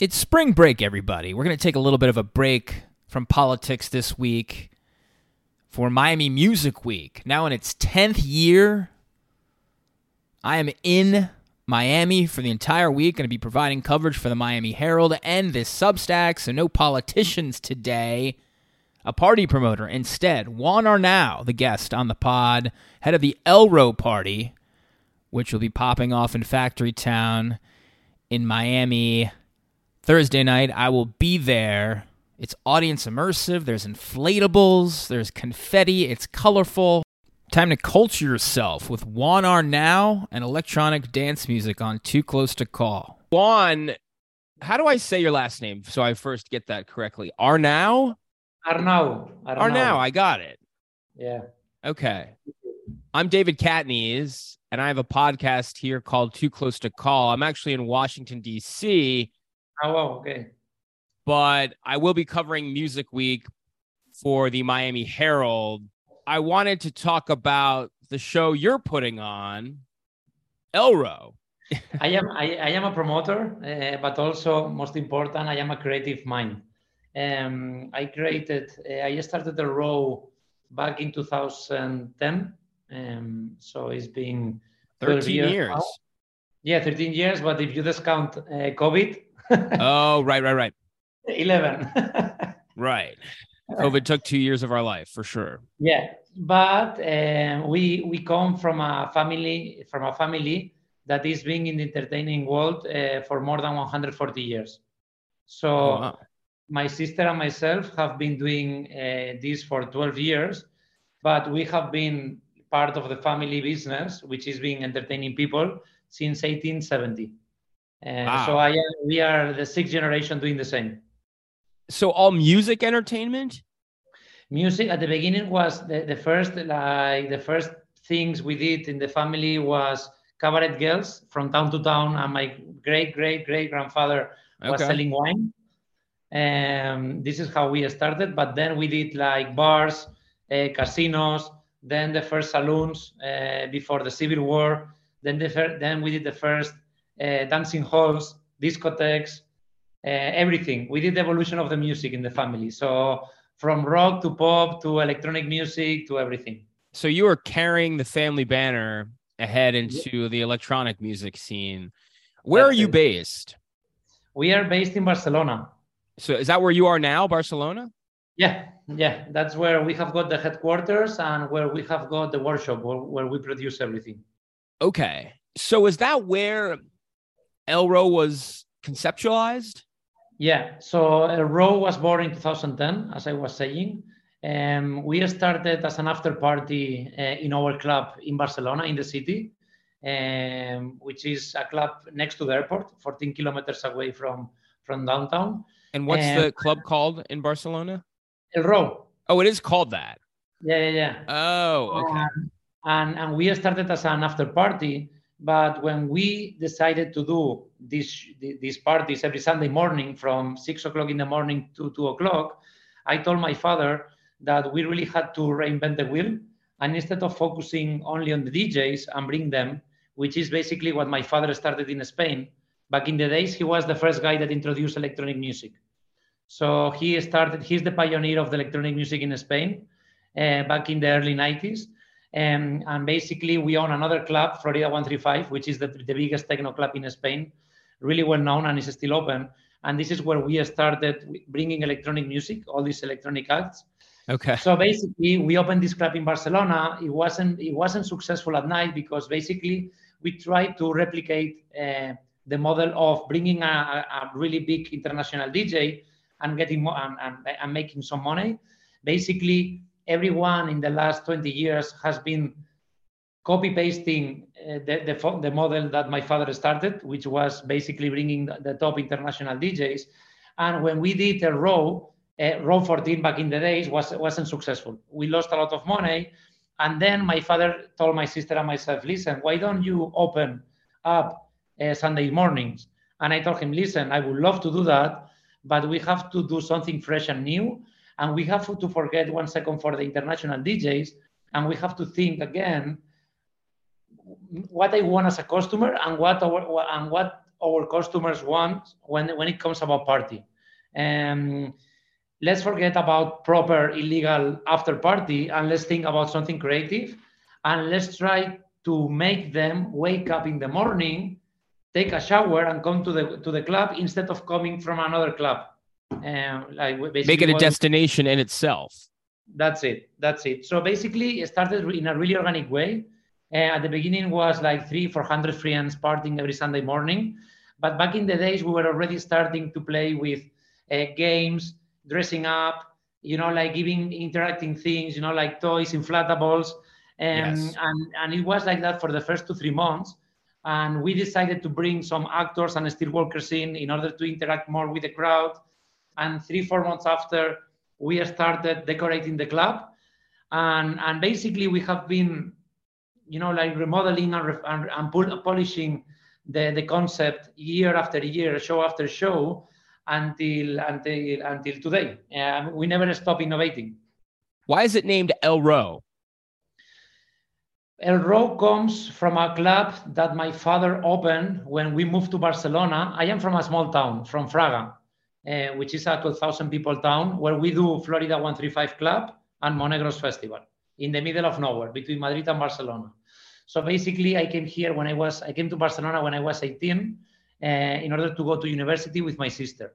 It's spring break, everybody. We're going to take a little bit of a break from politics this week for Miami Music Week. Now in its 10th year, I am in Miami for the entire week. Going to be providing coverage for the Miami Herald and this Substack, so no politicians today. A party promoter instead. Juan Arnau, the guest on the pod, head of the ElRow Party, which will be popping off in Factory Town in Miami Thursday night, I will be there. It's audience immersive. There's inflatables. There's confetti. It's colorful. Time to culture yourself with Juan Arnau and electronic dance music on Too Close to Call. Juan, how do I say your last name so I first get that correctly? Arnau? Arnau. Arnau, Arnau I got it. Yeah. Okay. I'm David Catanese, and I have a podcast here called Too Close to Call. I'm actually in Washington, D.C Oh, wow. Okay. But I will be covering Music Week for the Miami Herald. I wanted to talk about the show you're putting on, ElRow. I am I, I, am a promoter, uh, but also most important, I am a creative mind. Um, I created, uh, I started the row back in 2010. Um, so it's been 13 years. years. Yeah, 13 years. But if you discount uh, COVID, oh, right, right, right. 11. right. COVID took two years of our life for sure. Yeah, but uh, we we come from a family from a family that is being in the entertaining world uh, for more than 140 years. So oh, wow. my sister and myself have been doing uh, this for 12 years, but we have been part of the family business, which is being entertaining people since 1870. And wow. so I we are the sixth generation doing the same. So all music entertainment? Music at the beginning was the, the first like the first things we did in the family was cabaret girls from town to town and my great great great grandfather was okay. selling wine. And this is how we started, but then we did like bars, uh, casinos, then the first saloons uh, before the Civil War. Then the fir- then we did the first uh, dancing halls, discotheques, uh, everything. We did the evolution of the music in the family. So from rock to pop to electronic music to everything. So you are carrying the family banner ahead into the electronic music scene. Where That's are you it. based? We are based in Barcelona. So is that where you are now, Barcelona? Yeah, yeah. That's where we have got the headquarters and where we have got the workshop where, where we produce everything. Okay. So is that where ElRow was conceptualized? Yeah, so ElRow was born in 2010, as I was saying. Um, we started as an after party uh, in our club in Barcelona, in the city, um, which is a club next to the airport, 14 kilometers away from, from downtown. And what's um, the club called in Barcelona? ElRow. Oh, it is called that. Yeah, yeah, yeah. Oh, okay. Um, and, and we started as an after party but when we decided to do these these parties every Sunday morning from six o'clock in the morning to two o'clock, I told my father that we really had to reinvent the wheel. And instead of focusing only on the DJs and bring them, which is basically what my father started in Spain, back in the days, he was the first guy that introduced electronic music. So he started, he's the pioneer of the electronic music in Spain uh, back in the early 90s. Um, and basically, we own another club, Florida 135, which is the, the biggest techno club in Spain, really well known and is still open. And this is where we started bringing electronic music, all these electronic acts. Okay. So basically, we opened this club in Barcelona. It wasn't it wasn't successful at night because basically we tried to replicate uh, the model of bringing a, a, really big international DJ and getting mo- and, and, and making some money. Basically, everyone in the last 20 years has been copy pasting uh, the, the, the, model that my father started, which was basically bringing the, the top international DJs. And when we did a row, uh, row 14 back in the days was, wasn't successful. We lost a lot of money. And then my father told my sister and myself, listen, why don't you open up uh, Sunday mornings? And I told him, listen, I would love to do that, but we have to do something fresh and new and we have to forget one second for the international DJs, and we have to think again what I want as a customer and what our, and what our customers want when, when it comes about party. Um, let's forget about proper illegal after party and let's think about something creative and let's try to make them wake up in the morning take a shower and come to the to the club instead of coming from another club um, like make it a destination in itself that's it that's it so basically it started in a really organic way uh, at the beginning was like three four hundred friends partying every sunday morning but back in the days we were already starting to play with uh, games dressing up, you know, like giving interacting things, you know, like toys, inflatables. Um, yes. and, and it was like that for the first two, three months. And we decided to bring some actors and steelworkers in in order to interact more with the crowd. And three, four months after, we started decorating the club. And, and basically, we have been, you know, like remodeling and, and, and polishing the, the concept year after year, show after show until until until today. Um, we never stop innovating. Why is it named El Row? El Row comes from a club that my father opened when we moved to Barcelona. I am from a small town, from Fraga, uh, which is a 12,000 people town where we do Florida 135 Club and Monegros Festival in the middle of nowhere between Madrid and Barcelona. So basically, I came here when I was, I came to Barcelona when I was 18 uh, in order to go to university with my sister.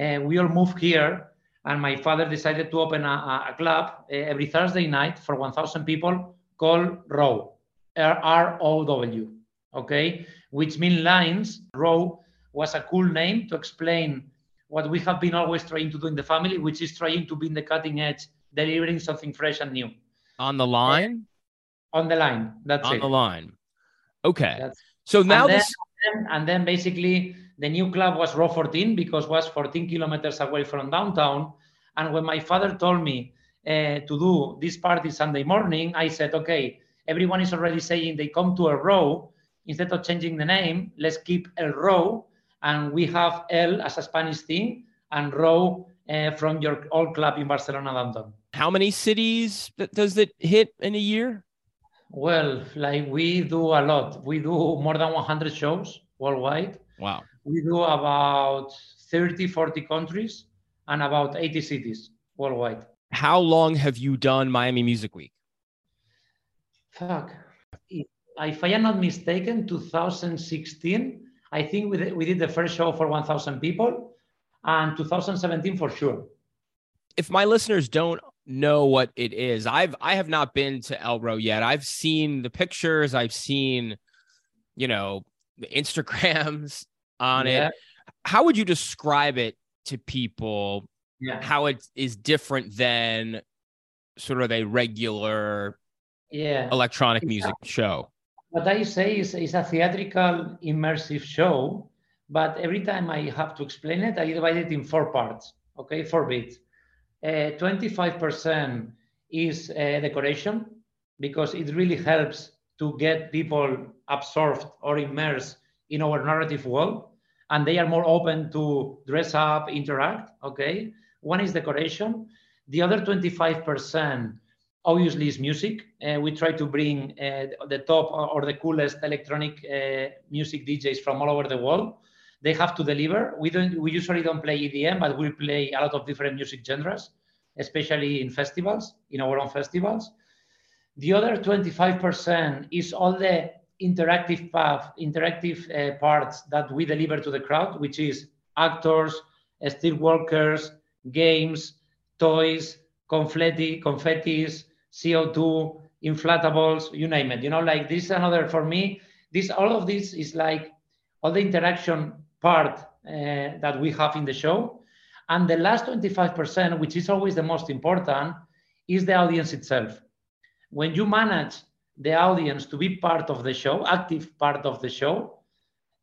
Uh, we all moved here, and my father decided to open a, a club uh, every Thursday night for 1,000 people called Row, R O W, okay, which means lines. Row was a cool name to explain what we have been always trying to do in the family, which is trying to be in the cutting edge, delivering something fresh and new. On the line? on the line. That's on it. On the line. Okay. That's, so now and this then, and then basically the new club was Row 14 because was 14 kilometers away from downtown. And when my father told me uh, to do this party Sunday morning, I said, okay, everyone is already saying they come to a row. Instead of changing the name, let's keep El Row. And we have El as a Spanish thing and Row uh, from your old club in Barcelona downtown. How many cities does it hit in a year? Well, like we do a lot. We do more than 100 shows worldwide. Wow. We do about 30, 40 countries and about 80 cities worldwide. How long have you done Miami Music Week? Fuck. If I am not mistaken, 2016, I think we did, we did the first show for 1,000 people, and 2017 for sure. If my listeners don't know what it is. I've I have not been to El Row yet. I've seen the pictures, I've seen, you know, the Instagrams on yeah. it. How would you describe it to people? Yeah. How it is different than sort of a regular yeah electronic music show. What I say is is a theatrical immersive show, but every time I have to explain it, I divide it in four parts. Okay, four bits. 25% uh, is uh, decoration because it really helps to get people absorbed or immersed in our narrative world and they are more open to dress up interact okay one is decoration the other 25% obviously is music uh, we try to bring uh, the top or the coolest electronic uh, music djs from all over the world they have to deliver. We don't. We usually don't play EDM, but we play a lot of different music genres, especially in festivals, in our own festivals. The other 25% is all the interactive path, interactive uh, parts that we deliver to the crowd, which is actors, steel workers, games, toys, confetti, confettis, CO2, inflatables, you name it. You know, like this is another for me. This all of this is like all the interaction part uh, that we have in the show. And the last 25%, which is always the most important, is the audience itself. When you manage the audience to be part of the show, active part of the show,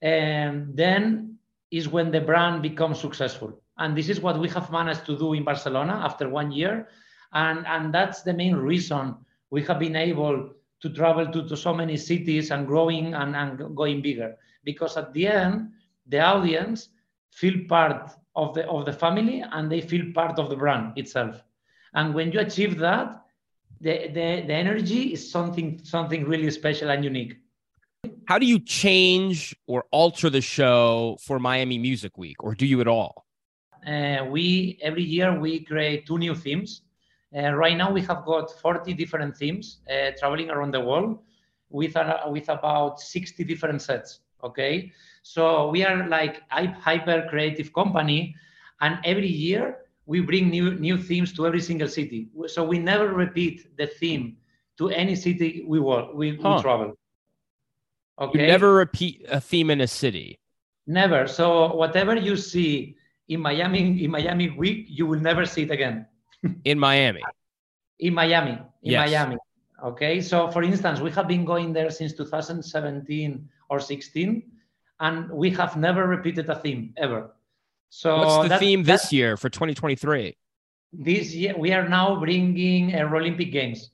and um, then is when the brand becomes successful. And this is what we have managed to do in Barcelona after one year. And, and that's the main reason we have been able to travel to, to so many cities and growing and, and going bigger. Because at the end, the audience feel part of the of the family and they feel part of the brand itself and when you achieve that the, the, the energy is something something really special and unique How do you change or alter the show for Miami Music Week, or do you at all? Uh, we every year we create two new themes. Uh, right now we have got 40 different themes uh, traveling around the world with uh, with about 60 different sets. Okay, so we are like a hyper creative company, and every year we bring new new themes to every single city. So we never repeat the theme to any city we work we, huh. we travel. Okay. You never repeat a theme in a city. Never. So whatever you see in Miami in Miami week, you will never see it again. in Miami. In Miami. In yes. Miami. Okay. So for instance, we have been going there since 2017 or 16, and we have never repeated a theme ever. So what's the theme this year for 2023? This year we are now bringing uh, Olympic Games.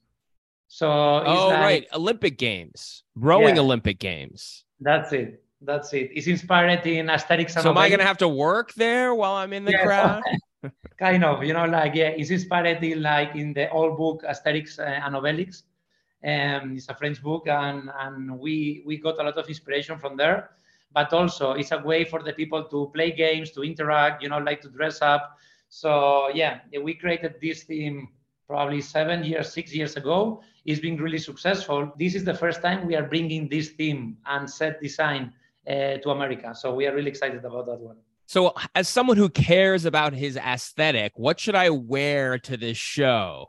So oh like, right, Olympic Games, rowing yeah, Olympic Games. That's it. That's it. It's inspired in Asterix. so am I gonna have to work there while I'm in the yeah, crowd? kind of, you know, like yeah, it's inspired in like in the old book Asterix and Obelix. Um, it's a French book, and and we we got a lot of inspiration from there. But also, it's a way for the people to play games, to interact, you know, like to dress up. So yeah, we created this theme probably seven years, six years ago. It's been really successful. This is the first time we are bringing this theme and set design uh, to America. So we are really excited about that one. So, as someone who cares about his aesthetic, what should I wear to this show?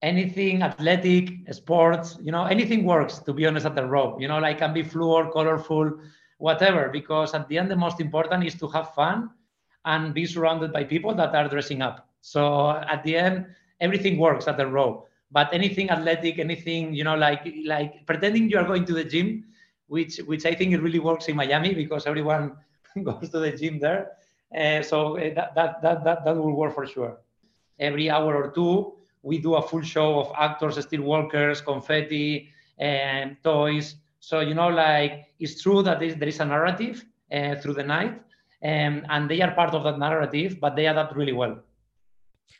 Anything athletic, sports, you know, anything works, to be honest, at the rope. You know, like can be fluor, colorful, whatever, because at the end, the most important is to have fun and be surrounded by people that are dressing up. So, at the end, everything works at the row. But anything athletic, anything you know, like like pretending you are going to the gym, which which I think it really works in Miami because everyone goes to the gym there. Uh, so eh, that, that that that that will work for sure. Every hour or two, we do a full show of actors, still walkers, confetti, and toys. So you know, like it's true that there is a narrative uh, through the night, um, and they are part of that narrative, but they adapt really well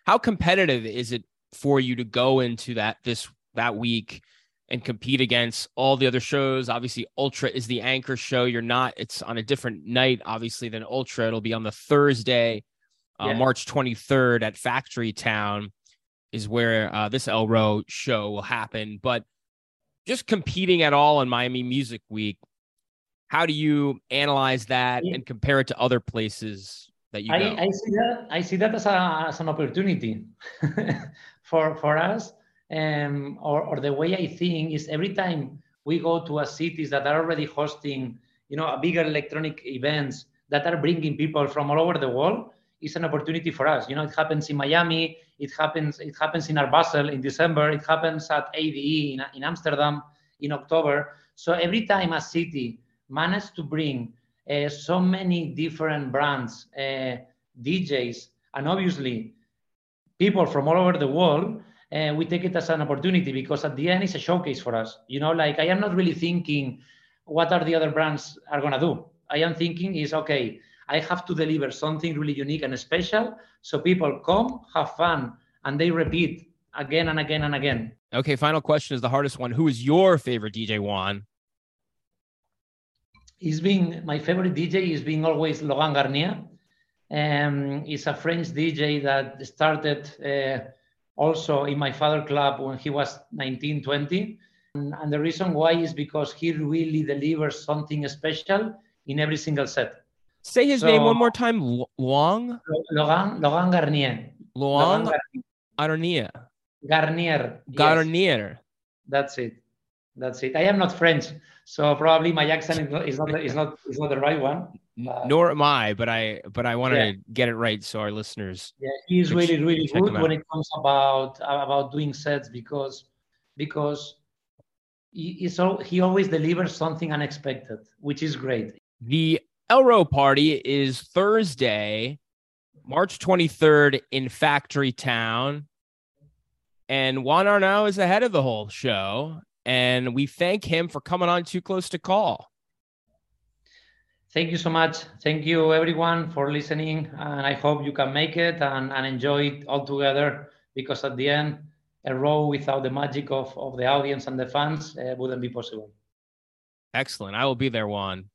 how competitive is it for you to go into that this that week and compete against all the other shows. Obviously ultra is the anchor show. You're not it's on a different night obviously than ultra. It'll be on the thursday uh, yeah. march 23rd at factory town is where uh, this ElRow show will happen. But just competing at all in miami music week how do you analyze that and compare it to other places that you I, I, see that I see that as, a, as an opportunity for for us. Um, or, or the way I think is every time we go to a cities that are already hosting, you know, a bigger electronic events that are bringing people from all over the world, it's an opportunity for us. You know, it happens in Miami, it happens, it happens in Art Basel in December, it happens at ADE in, in Amsterdam in October. So every time a city manages to bring uh, so many different brands, uh, DJs, and obviously people from all over the world. Uh, we take it as an opportunity because at the end it's a showcase for us. You know, like I am not really thinking what are the other brands are gonna do. I am thinking is okay. I have to deliver something really unique and special so people come, have fun, and they repeat again and again and again. Okay, final question is the hardest one. Who is your favorite DJ Juan? He's been my favorite DJ is being always Laurent Garnier. Um, he's a French DJ that started uh, also in my father club when he was 19, 20. And, and, the reason why is because he really delivers something special in every single set. Say his so, name one more time. Long? Laurent, Laurent Garnier. Laurent Garnier. Garnier. Garnier. Yes. That's it. That's it. I am not French, so probably my accent is not is not is not the right one. Uh, Nor am I, but I but I want yeah. to get it right so our listeners. Yeah, he's really really good when it comes about about doing sets because because he so he always delivers something unexpected, which is great. The ElRow party is Thursday, March 23rd in Factory Town. And Juan Arnau is ahead of the whole show and we thank him for coming on Too Close to Call. Thank you so much. Thank you, everyone, for listening. And I hope you can make it and, and enjoy it all together because at the end, a row without the magic of, of the audience and the fans uh, wouldn't be possible. Excellent. I will be there, Juan.